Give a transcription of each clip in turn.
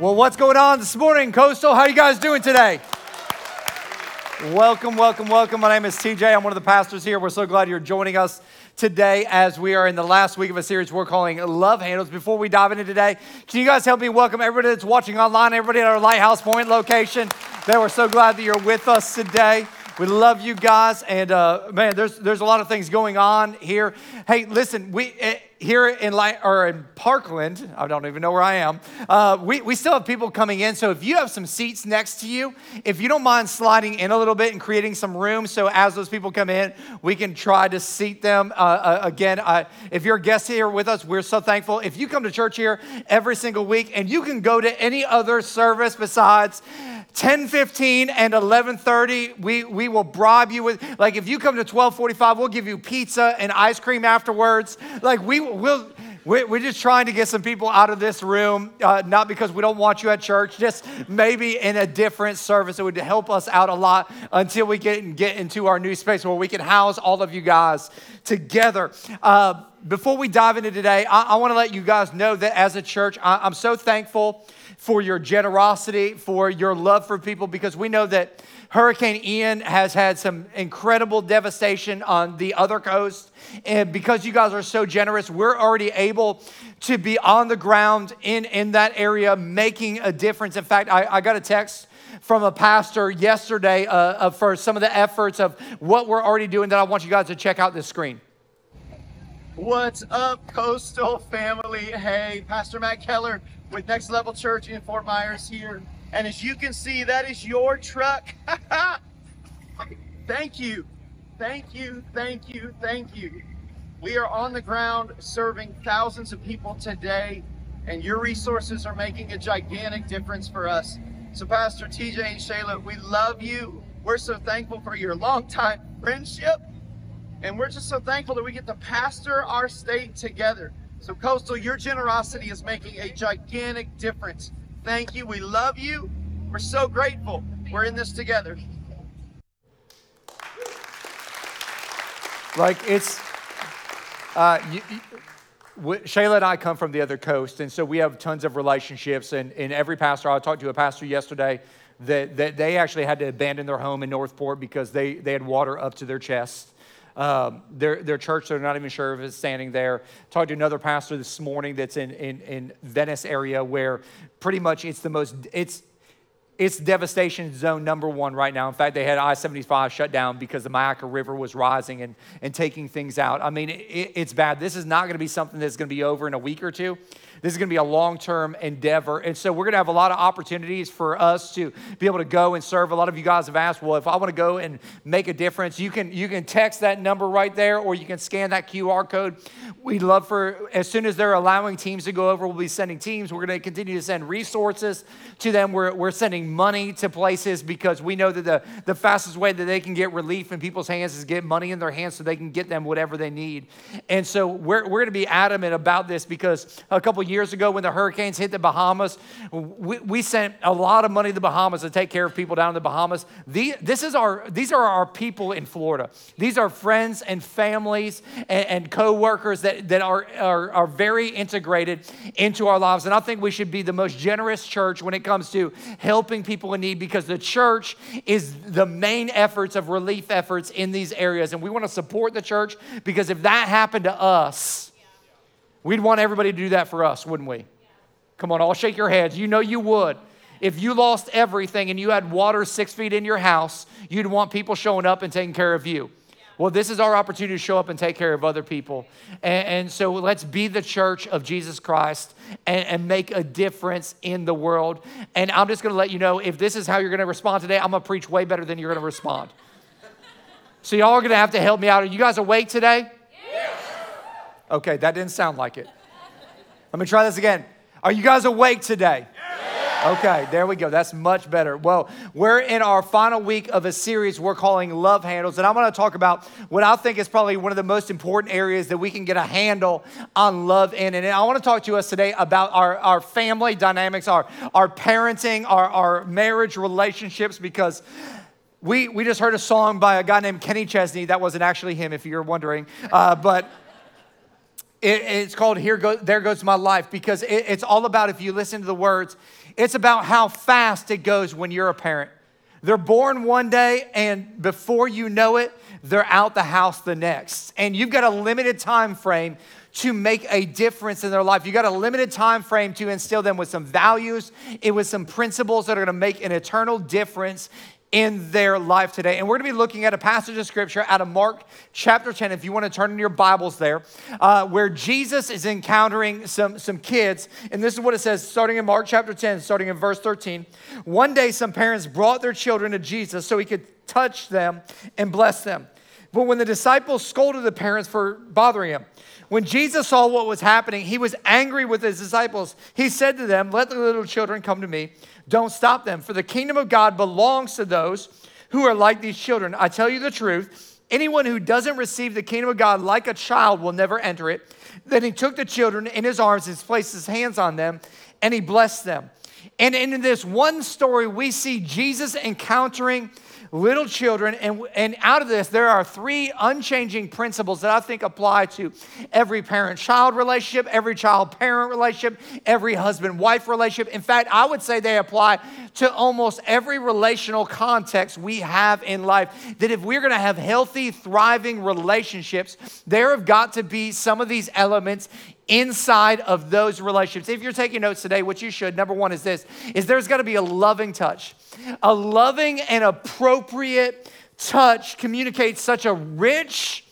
Well, what's going on this morning, Coastal? How you guys doing today? Welcome, welcome, welcome. My name is TJ. I'm one of the pastors here. We're so glad you're joining us today as we are in the last week of a series we're calling Love Handles. Before we dive into today, can you guys help me welcome everybody that's watching online, everybody at our Lighthouse Point location? That we're so glad that you're with us today. We love you guys, and uh, man, there's there's a lot of things going on here. Hey, listen, we uh, here in Light, or in Parkland, I don't even know where I am. Uh, we we still have people coming in, so if you have some seats next to you, if you don't mind sliding in a little bit and creating some room, so as those people come in, we can try to seat them. Uh, uh, again, if you're a guest here with us, we're so thankful. If you come to church here every single week, and you can go to any other service besides 10:15 and 11:30 we we will bribe you with like if you come to 12:45 we'll give you pizza and ice cream afterwards like we will we're just trying to get some people out of this room, uh, not because we don't want you at church, just maybe in a different service. It would help us out a lot until we get, get into our new space where we can house all of you guys together. Uh, before we dive into today, I, I want to let you guys know that as a church, I, I'm so thankful for your generosity, for your love for people, because we know that Hurricane Ian has had some incredible devastation on the other coast. And because you guys are so generous, we're already able to be on the ground in, in that area making a difference. In fact, I, I got a text from a pastor yesterday uh, for some of the efforts of what we're already doing that I want you guys to check out this screen. What's up, Coastal family? Hey, Pastor Matt Keller with Next Level Church in Fort Myers here. And as you can see, that is your truck. thank you. Thank you. Thank you. Thank you. We are on the ground serving thousands of people today, and your resources are making a gigantic difference for us. So, Pastor TJ and Shayla, we love you. We're so thankful for your longtime friendship. And we're just so thankful that we get to pastor our state together. So, Coastal, your generosity is making a gigantic difference. Thank you. We love you. We're so grateful. We're in this together. Like, it's, uh, you, you, Shayla and I come from the other coast, and so we have tons of relationships. And, and every pastor, I talked to a pastor yesterday that, that they actually had to abandon their home in North Port because they, they had water up to their chest. Um, their, their church, they're not even sure if it's standing there. Talked to another pastor this morning that's in, in, in Venice area where pretty much it's the most, it's, it's devastation zone number one right now. In fact, they had I 75 shut down because the Myakka River was rising and, and taking things out. I mean, it, it's bad. This is not going to be something that's going to be over in a week or two. This is going to be a long term endeavor. And so we're going to have a lot of opportunities for us to be able to go and serve. A lot of you guys have asked, well, if I want to go and make a difference, you can, you can text that number right there or you can scan that QR code. We'd love for, as soon as they're allowing teams to go over, we'll be sending teams. We're going to continue to send resources to them. We're, we're sending money to places because we know that the, the fastest way that they can get relief in people's hands is get money in their hands so they can get them whatever they need. And so we're, we're going to be adamant about this because a couple years ago when the hurricanes hit the Bahamas, we, we, sent a lot of money to the Bahamas to take care of people down in the Bahamas. The, this is our, these are our people in Florida. These are friends and families and, and co-workers that, that are, are, are very integrated into our lives. And I think we should be the most generous church when it comes to helping people in need because the church is the main efforts of relief efforts in these areas. And we want to support the church because if that happened to us, We'd want everybody to do that for us, wouldn't we? Come on, all shake your heads. You know you would. If you lost everything and you had water six feet in your house, you'd want people showing up and taking care of you. Well, this is our opportunity to show up and take care of other people. And, and so let's be the church of Jesus Christ and, and make a difference in the world. And I'm just going to let you know if this is how you're going to respond today, I'm going to preach way better than you're going to respond. So, y'all are going to have to help me out. Are you guys awake today? Okay, that didn't sound like it. Let me try this again. Are you guys awake today? Okay, there we go. That's much better. Well, we're in our final week of a series we're calling Love Handles, and I'm going to talk about what I think is probably one of the most important areas that we can get a handle on love in. And I want to talk to us today about our, our family dynamics, our, our parenting, our, our marriage relationships, because we, we just heard a song by a guy named Kenny Chesney. That wasn't actually him, if you're wondering. Uh, but It, it's called Here Go, There Goes My Life because it, it's all about, if you listen to the words, it's about how fast it goes when you're a parent. They're born one day, and before you know it, they're out the house the next. And you've got a limited time frame to make a difference in their life. You got a limited time frame to instill them with some values, it with some principles that are going to make an eternal difference in their life today. And we're going to be looking at a passage of scripture out of Mark chapter 10, if you want to turn in your Bibles there, uh, where Jesus is encountering some, some kids. And this is what it says, starting in Mark chapter 10, starting in verse 13. One day, some parents brought their children to Jesus so he could touch them and bless them. But when the disciples scolded the parents for bothering him, when Jesus saw what was happening, he was angry with his disciples. He said to them, Let the little children come to me. Don't stop them, for the kingdom of God belongs to those who are like these children. I tell you the truth anyone who doesn't receive the kingdom of God like a child will never enter it. Then he took the children in his arms and placed his hands on them, and he blessed them. And in this one story, we see Jesus encountering little children. And, and out of this, there are three unchanging principles that I think apply to every parent child relationship, every child parent relationship, every husband wife relationship. In fact, I would say they apply to almost every relational context we have in life. That if we're going to have healthy, thriving relationships, there have got to be some of these elements inside of those relationships. If you're taking notes today, what you should, number one is this, is there's got to be a loving touch. A loving and appropriate touch communicates such a rich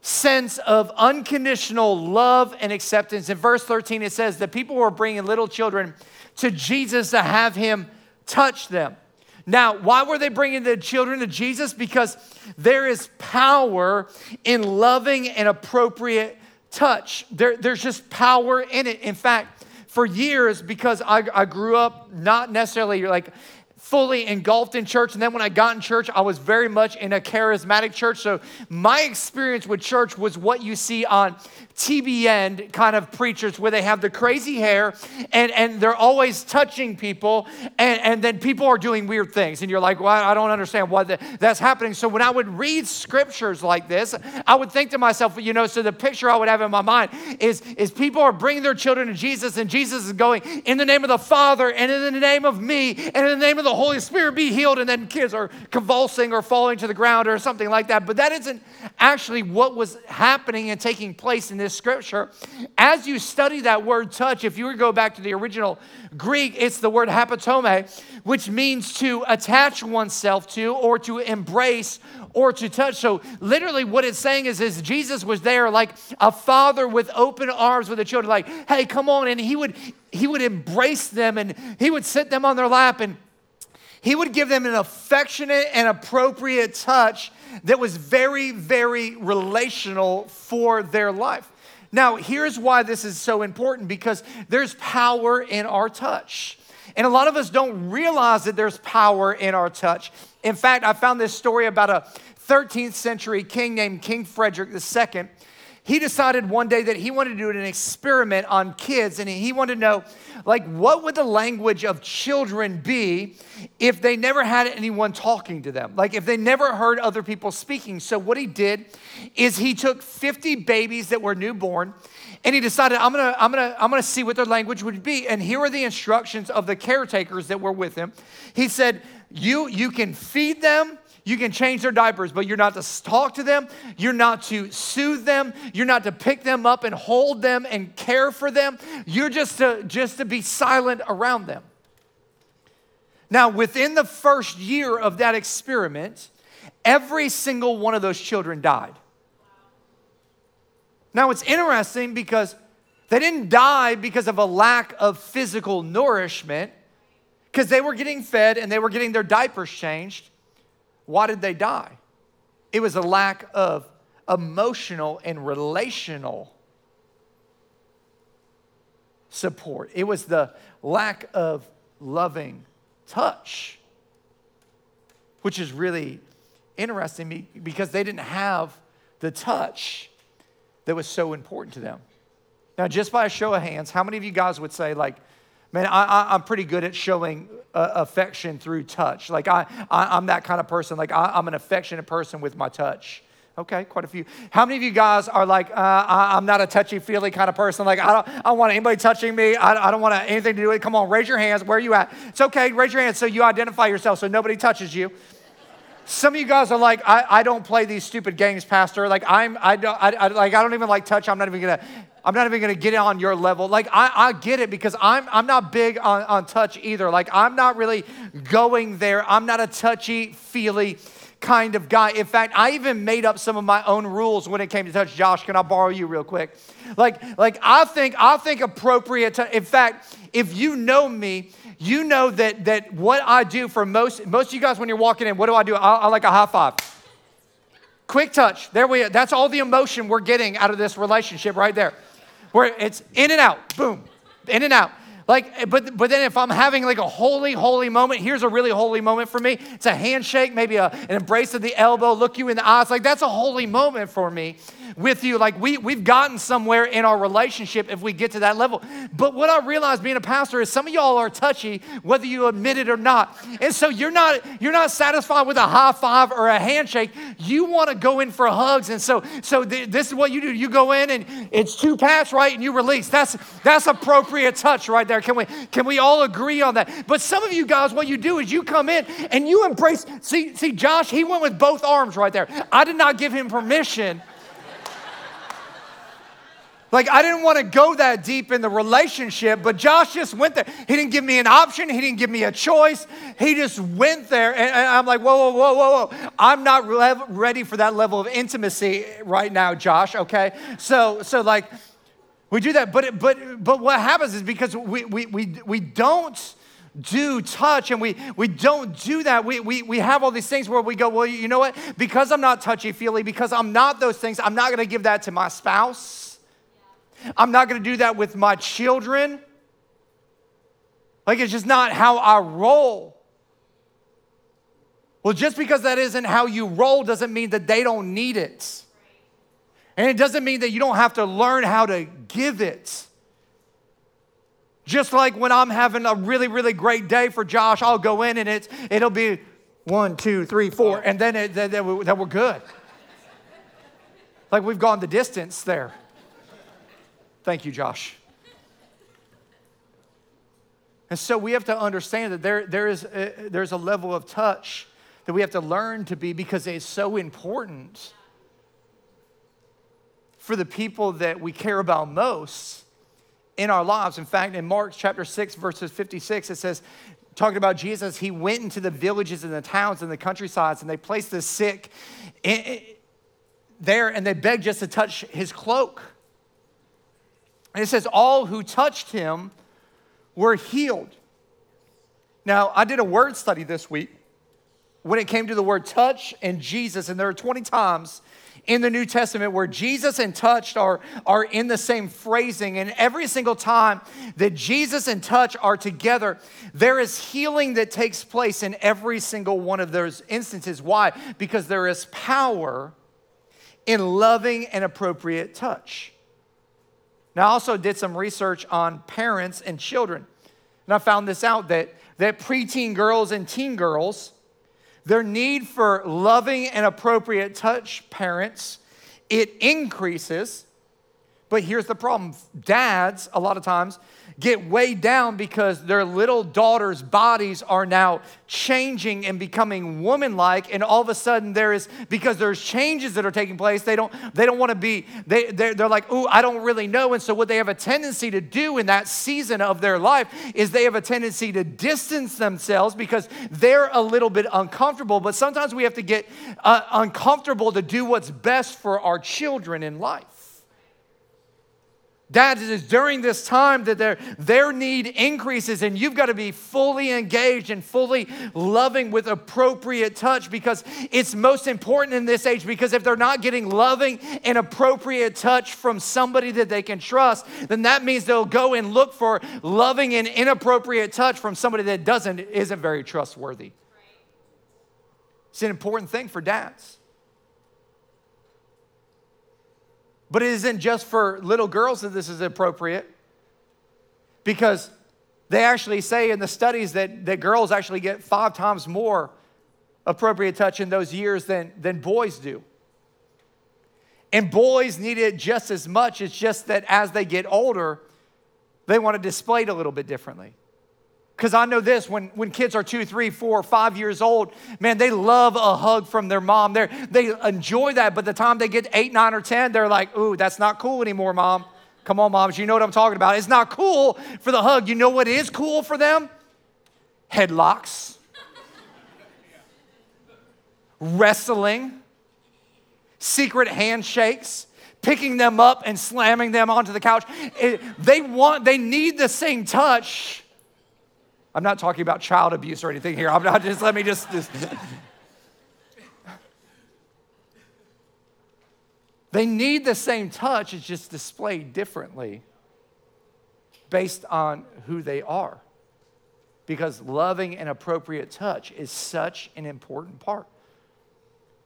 sense of unconditional love and acceptance. In verse 13, it says that people were bringing little children to Jesus to have him touch them. Now, why were they bringing the children to Jesus? Because there is power in loving and appropriate touch. There, there's just power in it. In fact, for years, because I, I grew up not necessarily like fully engulfed in church. And then when I got in church, I was very much in a charismatic church. So my experience with church was what you see on TBN kind of preachers where they have the crazy hair and, and they're always touching people. And, and then people are doing weird things. And you're like, well, I don't understand why that's happening. So when I would read scriptures like this, I would think to myself, you know, so the picture I would have in my mind is, is people are bringing their children to Jesus and Jesus is going, in the name of the Father and in the name of me and in the name of the Holy Spirit be healed, and then kids are convulsing or falling to the ground or something like that. But that isn't actually what was happening and taking place in this scripture. As you study that word touch, if you were to go back to the original Greek, it's the word haptomai, which means to attach oneself to or to embrace or to touch. So literally what it's saying is, is Jesus was there like a father with open arms with the children, like, hey, come on. And he would he would embrace them and he would sit them on their lap and he would give them an affectionate and appropriate touch that was very, very relational for their life. Now, here's why this is so important because there's power in our touch. And a lot of us don't realize that there's power in our touch. In fact, I found this story about a 13th century king named King Frederick II he decided one day that he wanted to do an experiment on kids and he wanted to know like what would the language of children be if they never had anyone talking to them? Like if they never heard other people speaking. So what he did is he took 50 babies that were newborn and he decided i'm gonna i'm gonna i'm gonna see what their language would be. And here are the instructions of the caretakers that were with him. He said you you can feed them you can change their diapers, but you're not to talk to them. You're not to soothe them. You're not to pick them up and hold them and care for them. You're just to, just to be silent around them. Now, within the first year of that experiment, every single one of those children died. Now, it's interesting because they didn't die because of a lack of physical nourishment, because they were getting fed and they were getting their diapers changed. Why did they die? It was a lack of emotional and relational support, it was the lack of loving touch, which is really interesting because they didn't have the touch that was so important to them. Now, just by a show of hands, how many of you guys would say, like, man, I, am pretty good at showing uh, affection through touch. Like I, I, am that kind of person. Like I, I'm an affectionate person with my touch. Okay, quite a few. How many of you guys are like, uh, I, am not a touchy feely kind of person? Like, I don't, I don't want anybody touching me. I, I don't want anything to do with it. Come on, raise your hands. Where are you at? It's okay, raise your hands so you identify yourself so nobody touches you. Some of you guys are like, I, I don't play these stupid games, Pastor. Like, I'm, I don't, I, I, like, I don't even like touch. I'm not even gonna, I'm not even gonna get on your level. Like, I, I get it because I'm, I'm not big on, on touch either. Like, I'm not really going there. I'm not a touchy feely kind of guy. In fact, I even made up some of my own rules when it came to touch. Josh, can I borrow you real quick? Like, like I think I think appropriate. To, in fact, if you know me, you know that that what I do for most most of you guys when you're walking in, what do I do? I, I like a high five. Quick touch. There we. That's all the emotion we're getting out of this relationship right there, where it's in and out, boom, in and out. Like, but, but then if I'm having like a holy, holy moment, here's a really holy moment for me. It's a handshake, maybe a, an embrace of the elbow, look you in the eyes. Like, that's a holy moment for me with you. Like, we, we've gotten somewhere in our relationship if we get to that level. But what I realized being a pastor is some of y'all are touchy, whether you admit it or not. And so you're not, you're not satisfied with a high five or a handshake. You want to go in for hugs. And so, so th- this is what you do. You go in and it's two pats, right? And you release. That's, that's appropriate touch right there. Can we, can we all agree on that? But some of you guys, what you do is you come in and you embrace. See, see, Josh, he went with both arms right there. I did not give him permission. Like, I didn't want to go that deep in the relationship, but Josh just went there. He didn't give me an option. He didn't give me a choice. He just went there. And, and I'm like, whoa, whoa, whoa, whoa, whoa. I'm not re- ready for that level of intimacy right now, Josh, okay? So, so like, we do that, but, but, but what happens is because we, we, we, we don't do touch and we, we don't do that, we, we, we have all these things where we go, well, you know what? Because I'm not touchy feely, because I'm not those things, I'm not gonna give that to my spouse. I'm not gonna do that with my children. Like it's just not how I roll. Well, just because that isn't how you roll doesn't mean that they don't need it. And it doesn't mean that you don't have to learn how to give it. Just like when I'm having a really, really great day for Josh, I'll go in and it's, it'll be one, two, three, four, and then, it, then we're good. Like we've gone the distance there. Thank you, Josh. And so we have to understand that there, there is a, there's a level of touch that we have to learn to be because it's so important for the people that we care about most in our lives. In fact, in Mark chapter 6, verses 56, it says, talking about Jesus, he went into the villages and the towns and the countrysides, and they placed the sick in, there and they begged just to touch his cloak. And it says, All who touched him were healed. Now, I did a word study this week when it came to the word touch and Jesus, and there are 20 times in the New Testament where Jesus and touched are, are in the same phrasing. And every single time that Jesus and touch are together, there is healing that takes place in every single one of those instances. Why? Because there is power in loving and appropriate touch. Now, I also did some research on parents and children. And I found this out that, that preteen girls and teen girls their need for loving and appropriate touch parents, it increases. But here's the problem dads, a lot of times, get weighed down because their little daughters' bodies are now changing and becoming woman-like and all of a sudden there is because there's changes that are taking place they don't they don't want to be they they're, they're like oh i don't really know. And so what they have a tendency to do in that season of their life is they have a tendency to distance themselves because they're a little bit uncomfortable but sometimes we have to get uh, uncomfortable to do what's best for our children in life It is during this time that their, their need increases, and you've got to be fully engaged and fully loving with appropriate touch because it's most important in this age. Because if they're not getting loving and appropriate touch from somebody that they can trust, then that means they'll go and look for loving and inappropriate touch from somebody that doesn't, isn't very trustworthy. It's an important thing for dads. But it isn't just for little girls that this is appropriate, because they actually say in the studies that, that girls actually get five times more appropriate touch in those years than, than boys do. And boys need it just as much. It's just that as they get older, they want to display it a little bit differently. Because I know this when, when kids are two, three, four, five years old, man, they love a hug from their mom. they they enjoy that, but the time they get eight, nine, or 10, they're like, ooh, that's not cool anymore, mom. Come on, moms, you know what I'm talking about. It's not cool for the hug. You know what is cool for them? Headlocks, wrestling, secret handshakes picking them up and slamming them onto the couch. It, they want, they need the same touch I'm not talking about child abuse or anything here. I'm not just, let me just. just they need the same touch, it's just displayed differently based on who they are. Because loving and appropriate touch is such an important part.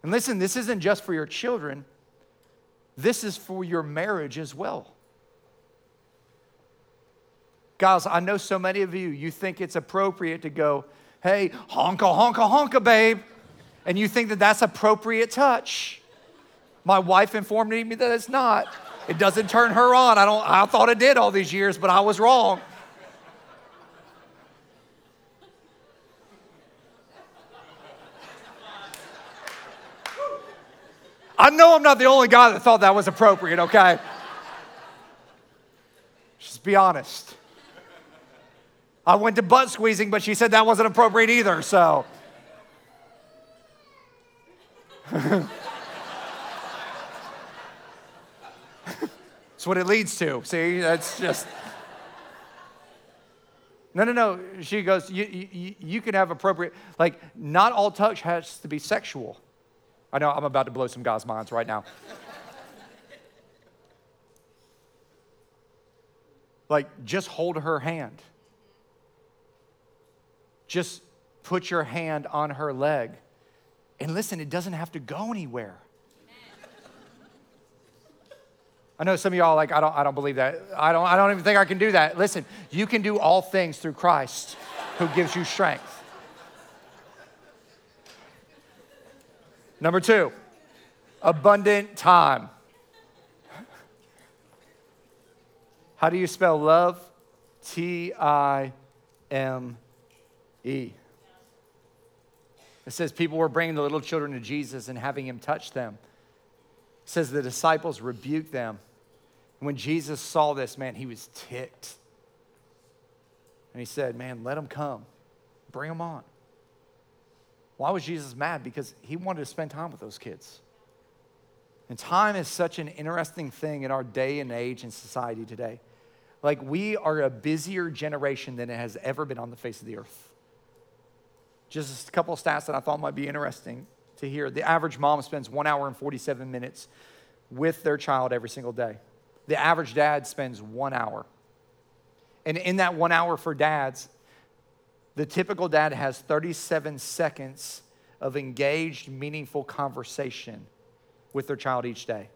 And listen, this isn't just for your children, this is for your marriage as well. Guys, I know so many of you, you think it's appropriate to go, hey, honka, honka, honka, babe. And you think that that's appropriate touch. My wife informed me that it's not. It doesn't turn her on. I, don't, I thought it did all these years, but I was wrong. I know I'm not the only guy that thought that was appropriate, okay? Just be honest. I went to butt squeezing, but she said that wasn't appropriate either, so. That's what it leads to. See, that's just. No, no, no. She goes, you, you, you can have appropriate, like, not all touch has to be sexual. I know I'm about to blow some guys' minds right now. like, just hold her hand. Just put your hand on her leg. And listen, it doesn't have to go anywhere. I know some of y'all like, I don't, I don't believe that. I don't, I don't even think I can do that. Listen, you can do all things through Christ who gives you strength. Number two, abundant time. How do you spell love? T I M E. It says people were bringing the little children to Jesus and having him touch them. It says the disciples rebuked them. When Jesus saw this, man, he was ticked. And he said, Man, let them come. Bring them on. Why was Jesus mad? Because he wanted to spend time with those kids. And time is such an interesting thing in our day and age and society today. Like, we are a busier generation than it has ever been on the face of the earth. Just a couple of stats that I thought might be interesting to hear. The average mom spends one hour and 47 minutes with their child every single day. The average dad spends one hour. And in that one hour for dads, the typical dad has 37 seconds of engaged, meaningful conversation with their child each day.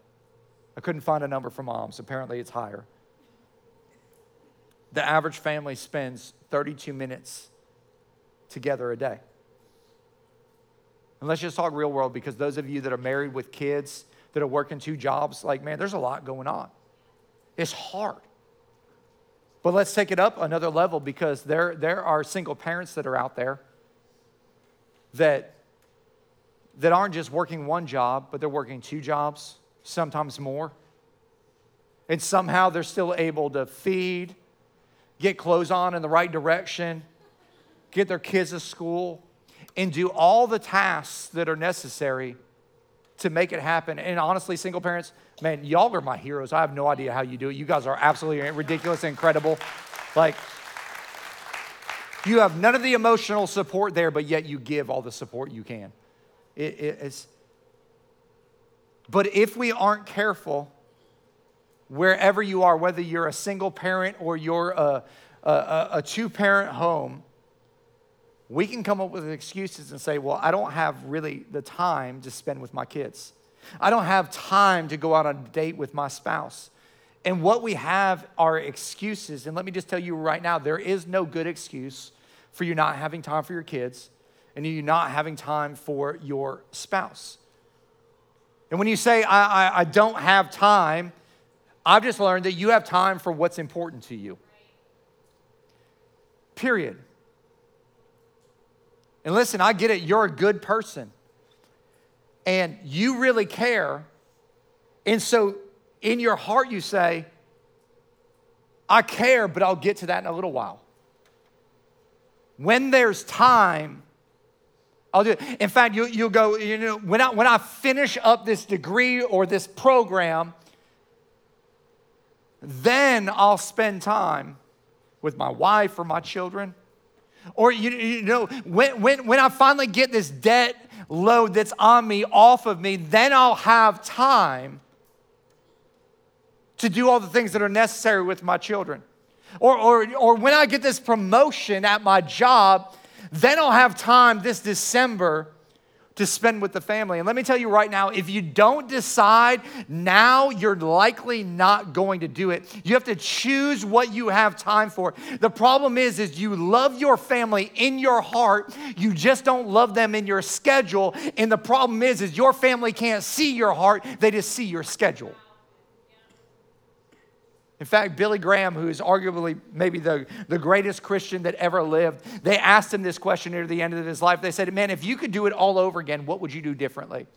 I couldn't find a number for moms. Apparently, it's higher. The average family spends 32 minutes together a day. And let's just talk real world because those of you that are married with kids, that are working two jobs, like, man, there's a lot going on. It's hard. But let's take it up another level because there, there are single parents that are out there that, that aren't just working one job, but they're working two jobs, sometimes more. And somehow they're still able to feed, get clothes on in the right direction, get their kids to school, and do all the tasks that are necessary to make it happen. And honestly, single parents, man, y'all are my heroes. I have no idea how you do it. You guys are absolutely ridiculous and incredible. Like, you have none of the emotional support there, but yet you give all the support you can. It, it, it's, but if we aren't careful, wherever you are, whether you're a single parent or you're a, a, a two parent home, we can come up with excuses and say, well, I don't have really the time to spend with my kids. I don't have time to go out on a date with my spouse. And what we have are excuses. And let me just tell you right now there is no good excuse for you not having time for your kids and you not having time for your spouse. And when you say, I, I, I don't have time, I've just learned that you have time for what's important to you. Period. And listen, I get it. You're a good person. And you really care. And so in your heart, you say, I care, but I'll get to that in a little while. When there's time, I'll do it. In fact, you, you'll go, you know, when I, when I finish up this degree or this program, then I'll spend time with my wife or my children. Or, you, you know, when, when, when I finally get this debt load that's on me off of me, then I'll have time to do all the things that are necessary with my children. Or, or, or when I get this promotion at my job, then I'll have time this December to spend with the family. And let me tell you right now, if you don't decide now, you're likely not going to do it. You have to choose what you have time for. The problem is is you love your family in your heart, you just don't love them in your schedule. And the problem is is your family can't see your heart, they just see your schedule. In fact, Billy Graham, who is arguably maybe the, the greatest Christian that ever lived, they asked him this question near the end of his life. They said, Man, if you could do it all over again, what would you do differently?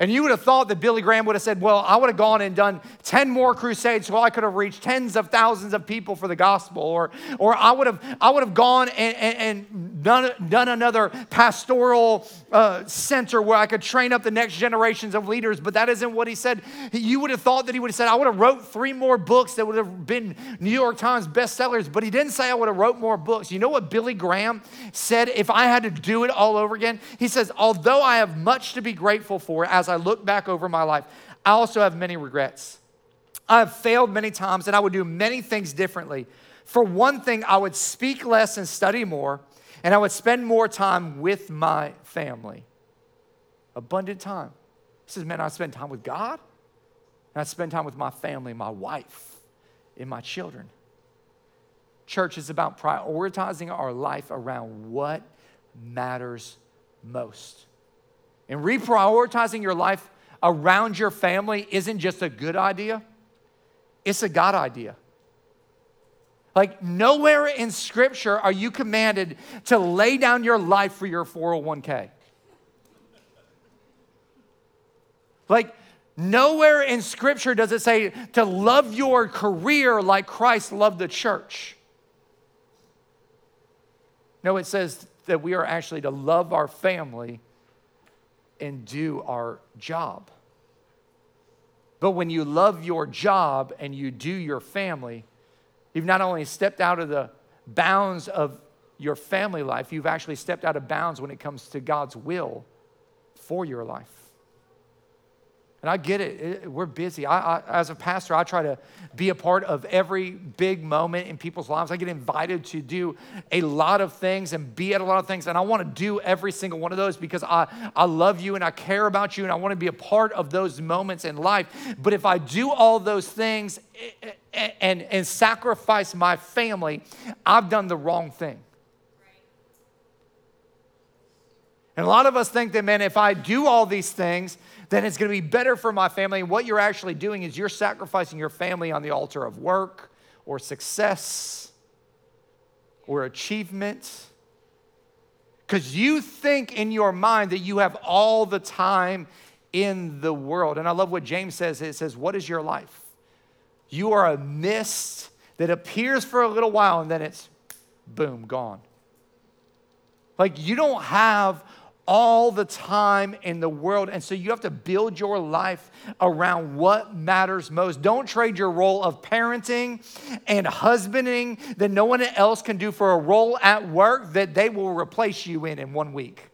And you would have thought that Billy Graham would have said, Well, I would have gone and done 10 more crusades so I could have reached tens of thousands of people for the gospel. Or, or I, would have, I would have gone and, and, and done, done another pastoral uh, center where I could train up the next generations of leaders. But that isn't what he said. You would have thought that he would have said, I would have wrote three more books that would have been New York Times bestsellers. But he didn't say I would have wrote more books. You know what Billy Graham said if I had to do it all over again? He says, Although I have much to be grateful for as I look back over my life, I also have many regrets. I have failed many times and I would do many things differently. For one thing, I would speak less and study more, and I would spend more time with my family. Abundant time. He says, Man, I spend time with God, and I spend time with my family, my wife, and my children. Church is about prioritizing our life around what matters most. And reprioritizing your life around your family isn't just a good idea, it's a God idea. Like, nowhere in Scripture are you commanded to lay down your life for your 401k. Like, nowhere in Scripture does it say to love your career like Christ loved the church. No, it says that we are actually to love our family and do our job. But when you love your job and you do your family, you've not only stepped out of the bounds of your family life, you've actually stepped out of bounds when it comes to God's will for your life. And I get it. it we're busy. I, I, as a pastor, I try to be a part of every big moment in people's lives. I get invited to do a lot of things and be at a lot of things. And I want to do every single one of those because I, I love you and I care about you and I want to be a part of those moments in life. But if I do all those things and, and, and sacrifice my family, I've done the wrong thing. And a lot of us think that, man, if I do all these things, then it's going to be better for my family. And what you're actually doing is you're sacrificing your family on the altar of work or success or achievement. Because you think in your mind that you have all the time in the world. And I love what James says it says, What is your life? You are a mist that appears for a little while and then it's boom, gone. Like you don't have all the time in the world. And so you have to build your life around what matters most. Don't trade your role of parenting and husbanding that no one else can do for a role at work that they will replace you in in one week.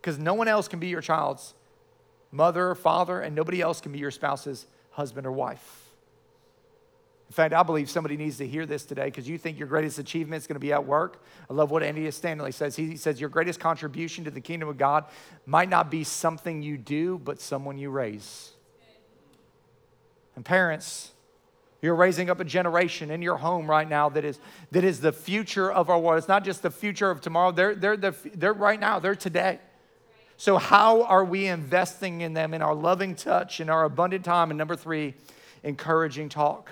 Because no one else can be your child's mother or father, and nobody else can be your spouse's husband or wife. In fact, I believe somebody needs to hear this today because you think your greatest achievement is going to be at work. I love what Andy Stanley says. He says, Your greatest contribution to the kingdom of God might not be something you do, but someone you raise. And parents, you're raising up a generation in your home right now that is, that is the future of our world. It's not just the future of tomorrow, they're, they're, the, they're right now, they're today. So, how are we investing in them in our loving touch, in our abundant time? And number three, encouraging talk.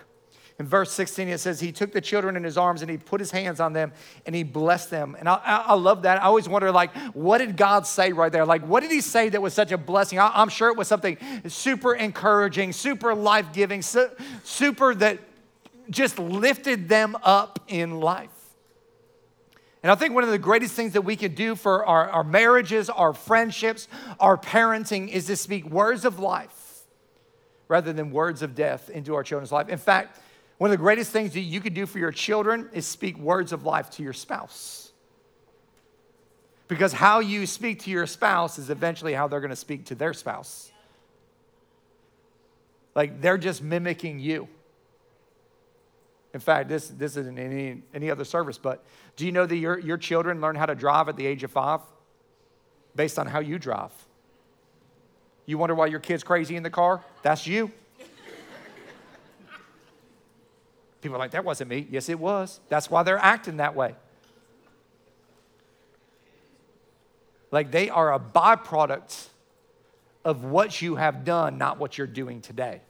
In verse 16, it says, He took the children in his arms and he put his hands on them and he blessed them. And I, I, love that. I always wonder, like, what did God say right there? Like, what did he say that was such a blessing? I, am sure it was something super encouraging, super life giving, super that just lifted them up in life. And I think one of the greatest things that we can do for our, our marriages, our friendships, our parenting is to speak words of life rather than words of death into our children's life. In fact, one of the greatest things that you can do for your children is speak words of life to your spouse. Because how you speak to your spouse is eventually how they're going to speak to their spouse. Like they're just mimicking you. In fact, this, this isn't any, any other service, but do you know that your, your children learn how to drive at the age of five based on how you drive? You wonder why your kid's crazy in the car? That's you. People are like, that wasn't me. Yes, it was. That's why they're acting that way. Like they are a byproduct of what you have done, not what you're doing today.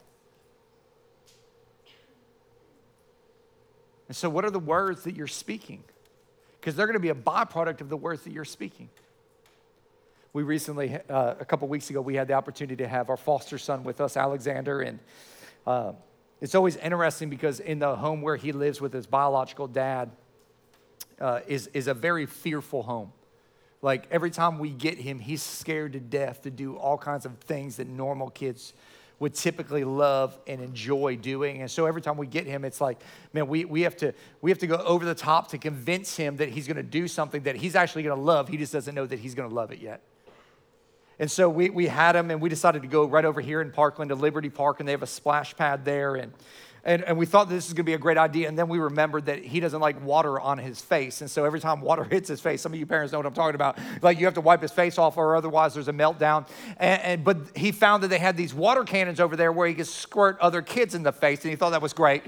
And so, what are the words that you're speaking? Because they're going to be a byproduct of the words that you're speaking. We recently, uh, a couple weeks ago, we had the opportunity to have our foster son with us, Alexander, and uh, it's always interesting because in the home where he lives with his biological dad uh, is, is a very fearful home. Like every time we get him, he's scared to death to do all kinds of things that normal kids would typically love and enjoy doing. And so every time we get him, it's like, man, we, we, have, to, we have to go over the top to convince him that he's going to do something that he's actually going to love. He just doesn't know that he's going to love it yet. And so we, we had him, and we decided to go right over here in Parkland to Liberty Park, and they have a splash pad there. And and, and we thought this is gonna be a great idea. And then we remembered that he doesn't like water on his face. And so every time water hits his face, some of you parents know what I'm talking about. Like you have to wipe his face off, or otherwise there's a meltdown. And, and but he found that they had these water cannons over there where he could squirt other kids in the face, and he thought that was great.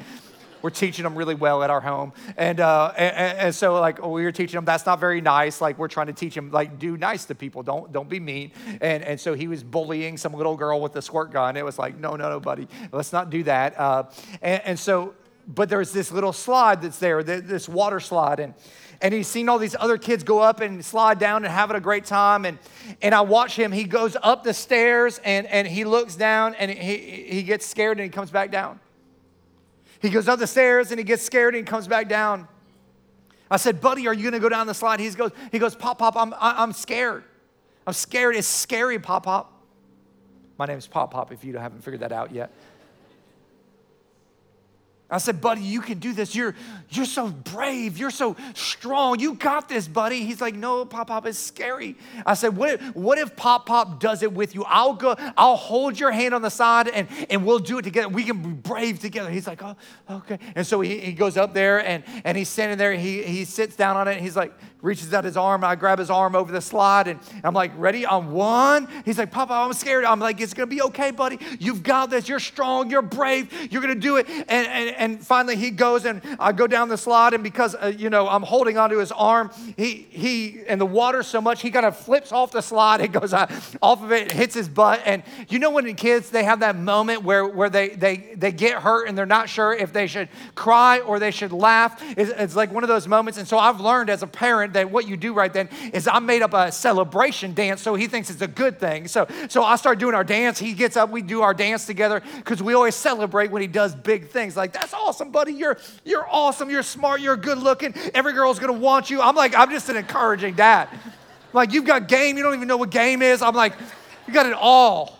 We're teaching them really well at our home. And, uh, and, and, so, like, we were teaching them that's not very nice. Like, we're trying to teach them, like, do nice to people. Don't, don't be mean. And, and so he was bullying some little girl with a squirt gun. It was like, no, no, no, buddy. Let's not do that. Uh, and, and so, but there's this little slide that's there, this water slide. And, and he's seen all these other kids go up and slide down and having a great time. And, and I watch him. He goes up the stairs and, and he looks down and he, he gets scared and he comes back down. He goes up the stairs and he gets scared and he comes back down. I said, buddy, are you gonna go down the slide? He goes, he goes, Pop Pop, I'm, I'm scared. I'm scared. It's scary, Pop Pop. My name is Pop Pop if you haven't figured that out yet. I said, buddy, you can do this. You're, you're so brave. You're so strong. You got this, buddy. He's like, no, Pop Pop is scary. I said, what if, what if Pop Pop does it with you? I'll go, I'll hold your hand on the side and, and we'll do it together. We can be brave together. He's like, oh, okay. And so he, he goes up there and, and he's standing there. He, he sits down on it. he's like, reaches out his arm. I grab his arm over the slide and I'm like, ready on one. He's like, Papa, I'm scared. I'm like, it's going to be okay, buddy. You've got this. You're strong. You're brave. You're going to do it. And, and, and finally he goes and I go down the slide. And because, uh, you know, I'm holding onto his arm, he, he, and the water so much, he kind of flips off the slide. It goes uh, off of it, hits his butt. And you know, when the kids, they have that moment where, where they, they, they get hurt and they're not sure if they should cry or they should laugh. It's, it's like one of those moments. And so I've learned as a parent that what you do right then is I made up a celebration dance so he thinks it's a good thing. So, so I start doing our dance. He gets up, we do our dance together because we always celebrate when he does big things. Like, that's awesome, buddy. You're, you're awesome. You're smart. You're good looking. Every girl's going to want you. I'm like, I'm just an encouraging dad. Like, you've got game. You don't even know what game is. I'm like, you got it all.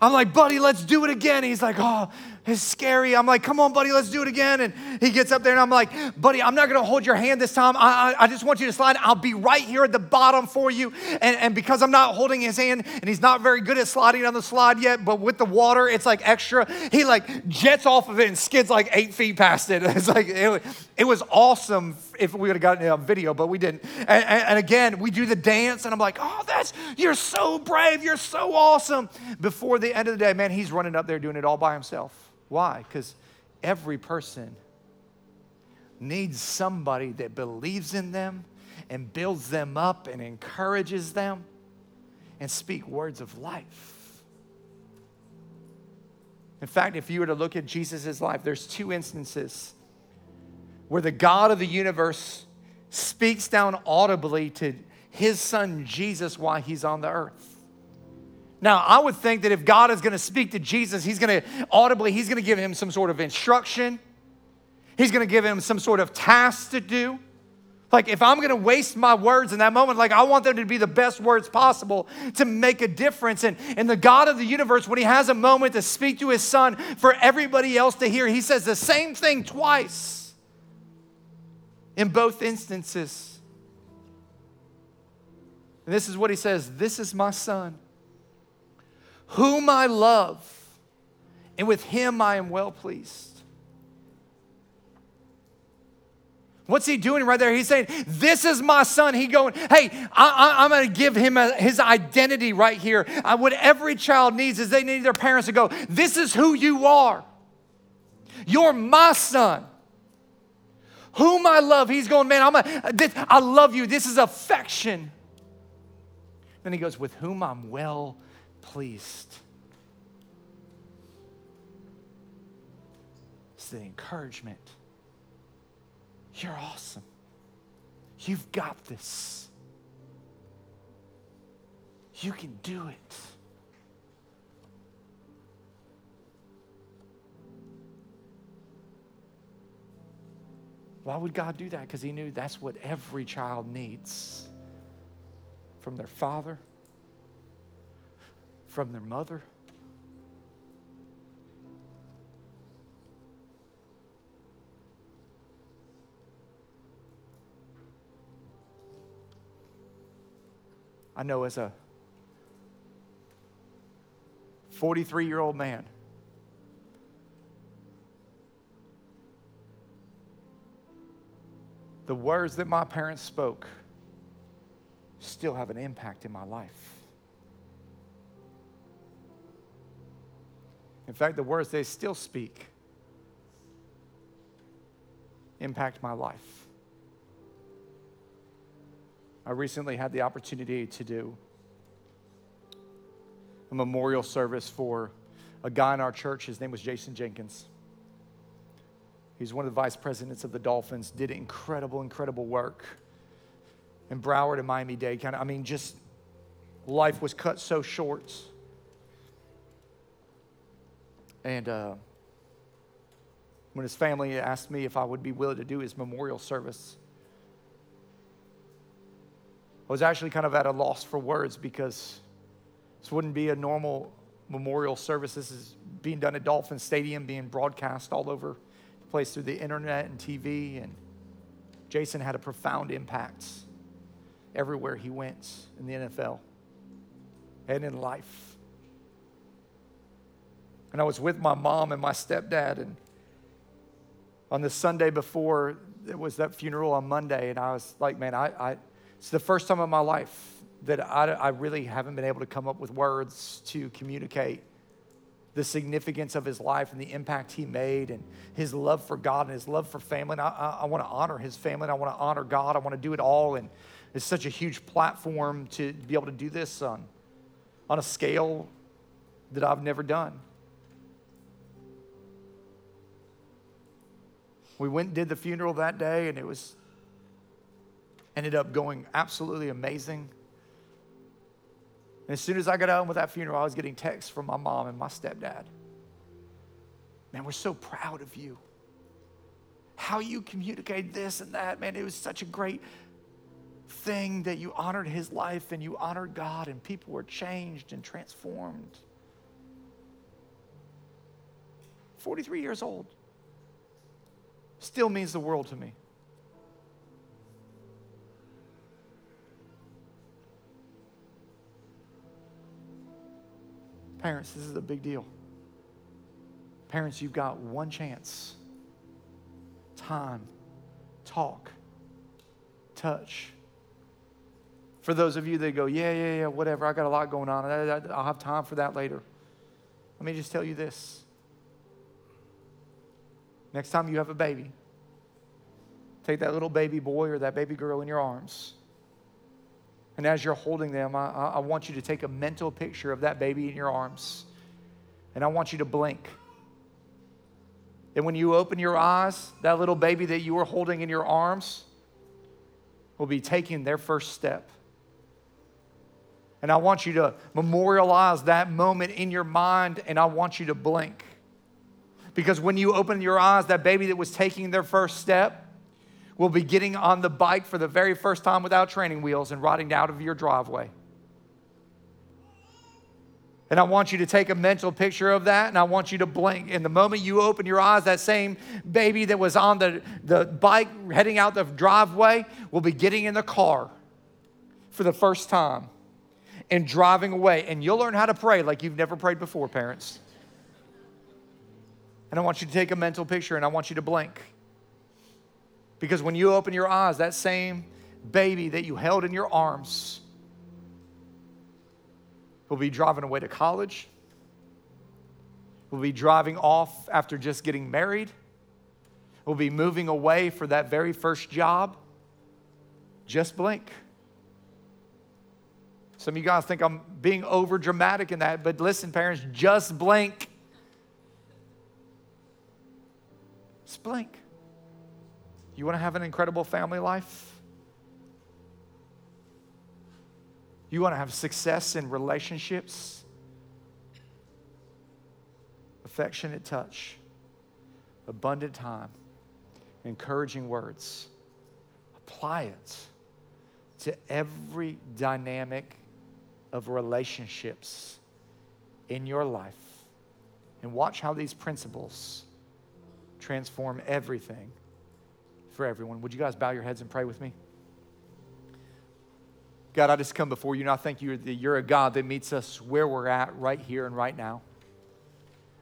I'm like, buddy, let's do it again. He's like, oh, it's scary. I'm like, come on, buddy, let's do it again. And he gets up there and I'm like, buddy, I'm not going to hold your hand this time. I, I, I, just want you to slide. I'll be right here at the bottom for you. And, and because I'm not holding his hand and he's not very good at sliding on the slide yet, but with the water, it's like extra. He like jets off of it and skids like eight feet past it. It's like, it, it was awesome if we would have gotten a video, but we didn't. And, and, and again, we do the dance and I'm like, oh, that's, you're so brave. You're so awesome. Before the end of the day, man, he's running up there doing it all by himself. Why? Because every person needs somebody that believes in them and builds them up and encourages them and speak words of life. In fact, if you were to look at Jesus' life, there's two instances where the God of the universe speaks down audibly to his son Jesus while he's on the earth. Now, I would think that if God is going to speak to Jesus, he's going to audibly, he's going to give him some sort of instruction. He's going to give him some sort of task to do. Like, if I'm going to waste my words in that moment, like, I want them to be the best words possible to make a difference. And, and the God of the universe, when He has a moment to speak to His Son for everybody else to hear, He says the same thing twice in both instances. And this is what He says This is my Son, whom I love, and with Him I am well pleased. What's he doing right there? He's saying, This is my son. He going, Hey, I, am going to give him a, his identity right here. I, what every child needs is they need their parents to go, This is who you are. You're my son. Whom I love. He's going, Man, I'm a, this, I love you. This is affection. Then he goes, With whom I'm well pleased. It's the encouragement you're awesome. You've got this. You can do it. Why would God do that? Because He knew that's what every child needs from their father, from their mother. I know as a 43 year old man, the words that my parents spoke still have an impact in my life. In fact, the words they still speak impact my life. I recently had the opportunity to do a memorial service for a guy in our church. His name was Jason Jenkins. He's one of the vice presidents of the Dolphins, did incredible, incredible work in Broward and Miami Dade. Of, I mean, just life was cut so short. And uh, when his family asked me if I would be willing to do his memorial service, I was actually kind of at a loss for words because this wouldn't be a normal memorial service. This is being done at Dolphin Stadium, being broadcast all over the place through the internet and TV. And Jason had a profound impact everywhere he went in the NFL and in life. And I was with my mom and my stepdad, and on the Sunday before it was that funeral on Monday, and I was like, man, I, I it's the first time in my life that I, I really haven't been able to come up with words to communicate the significance of his life and the impact he made and his love for God and his love for family. And I, I, I want to honor his family and I want to honor God. I want to do it all. And it's such a huge platform to be able to do this on, on a scale that I've never done. We went and did the funeral that day, and it was ended up going absolutely amazing. And as soon as I got home with that funeral, I was getting texts from my mom and my stepdad. Man, we're so proud of you. How you communicated this and that, man, it was such a great thing that you honored his life and you honored God, and people were changed and transformed. 43 years old still means the world to me. Parents, this is a big deal. Parents, you've got one chance time, talk, touch. For those of you that go, yeah, yeah, yeah, whatever, I got a lot going on, I'll have time for that later. Let me just tell you this. Next time you have a baby, take that little baby boy or that baby girl in your arms. And as you're holding them, I, I want you to take a mental picture of that baby in your arms. And I want you to blink. And when you open your eyes, that little baby that you were holding in your arms will be taking their first step. And I want you to memorialize that moment in your mind, and I want you to blink. Because when you open your eyes, that baby that was taking their first step will be getting on the bike for the very first time without training wheels and riding out of your driveway. And I want you to take a mental picture of that and I want you to blink. And the moment you open your eyes, that same baby that was on the, the bike heading out the driveway will be getting in the car for the first time and driving away. And you'll learn how to pray like you've never prayed before, parents. And I want you to take a mental picture and I want you to blink. Because when you open your eyes, that same baby that you held in your arms will be driving away to college, will be driving off after just getting married, will be moving away for that very first job. Just blink. Some of you guys think I'm being over dramatic in that, but listen, parents, just blink. Just blink. You want to have an incredible family life? You want to have success in relationships? Affectionate touch, abundant time, encouraging words. Apply it to every dynamic of relationships in your life and watch how these principles transform everything for everyone. Would you guys bow your heads and pray with me? God, I just come before you and I thank you that you're a God that meets us where we're at right here and right now.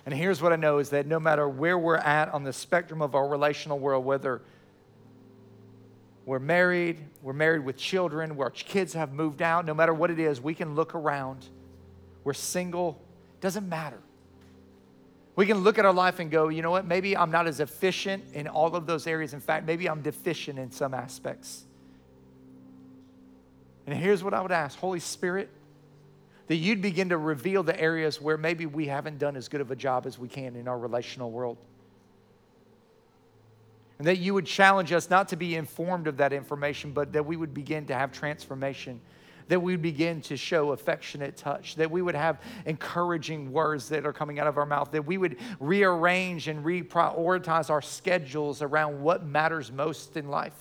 And here's what I know is that no matter where we're at on the spectrum of our relational world, whether we're married, we're married with children, where our kids have moved out, no matter what it is, we can look around. We're single, doesn't matter. We can look at our life and go, you know what, maybe I'm not as efficient in all of those areas. In fact, maybe I'm deficient in some aspects. And here's what I would ask Holy Spirit, that you'd begin to reveal the areas where maybe we haven't done as good of a job as we can in our relational world. And that you would challenge us not to be informed of that information, but that we would begin to have transformation, that we begin to show affectionate touch, that we would have encouraging words that are coming out of our mouth, that we would rearrange and reprioritize our schedules around what matters most in life.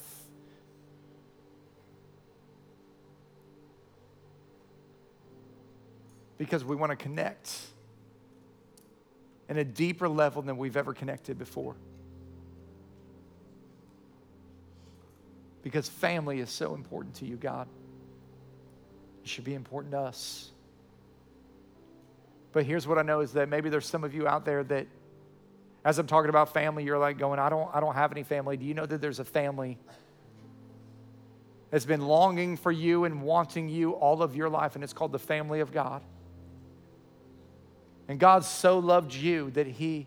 Because we want to connect in a deeper level than we've ever connected before. because family is so important to you, God. It should be important to us. But here's what I know is that maybe there's some of you out there that as I'm talking about family, you're like going, I don't, I don't have any family. Do you know that there's a family that's been longing for you and wanting you all of your life, and it's called the family of God? And God so loved you that He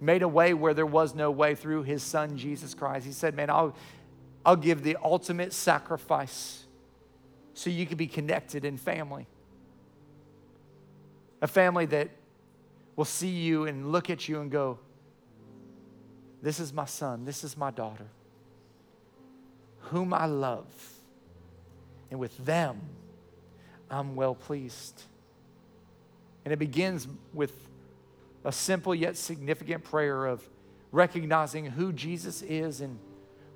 made a way where there was no way through His Son, Jesus Christ. He said, Man, I'll, I'll give the ultimate sacrifice so you can be connected in family. A family that will see you and look at you and go, This is my son, this is my daughter, whom I love. And with them, I'm well pleased. And it begins with a simple yet significant prayer of recognizing who Jesus is and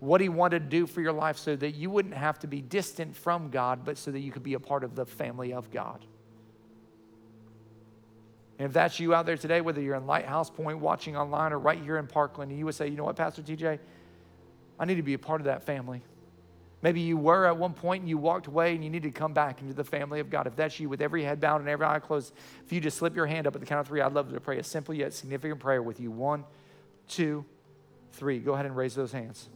what He wanted to do for your life so that you wouldn't have to be distant from God, but so that you could be a part of the family of God. And if that's you out there today, whether you're in Lighthouse Point watching online or right here in Parkland, and you would say, you know what, Pastor TJ, I need to be a part of that family. Maybe you were at one point and you walked away and you need to come back into the family of God. If that's you, with every head bowed and every eye closed, if you just slip your hand up at the count of three, I'd love to pray a simple yet significant prayer with you. One, two, three. Go ahead and raise those hands.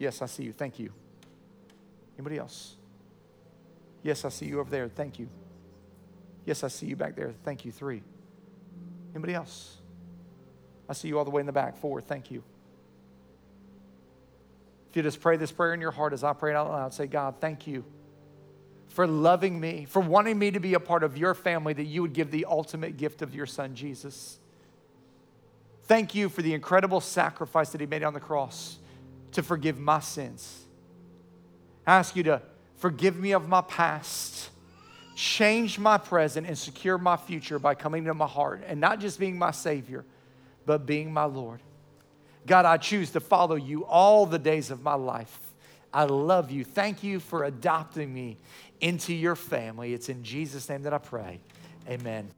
Yes, I see you. Thank you. Anybody else? Yes, I see you over there. Thank you. Yes, I see you back there. Thank you. Three. Anybody else? I see you all the way in the back. Four. Thank you. If you just pray this prayer in your heart as I pray it out loud, say, God, thank you for loving me, for wanting me to be a part of your family, that you would give the ultimate gift of your son, Jesus. Thank you for the incredible sacrifice that he made on the cross to forgive my sins. I ask you to forgive me of my past, change my present, and secure my future by coming to my heart and not just being my Savior, but being my Lord. God, I choose to follow you all the days of my life. I love you. Thank you for adopting me into your family. It's in Jesus' name that I pray. Amen.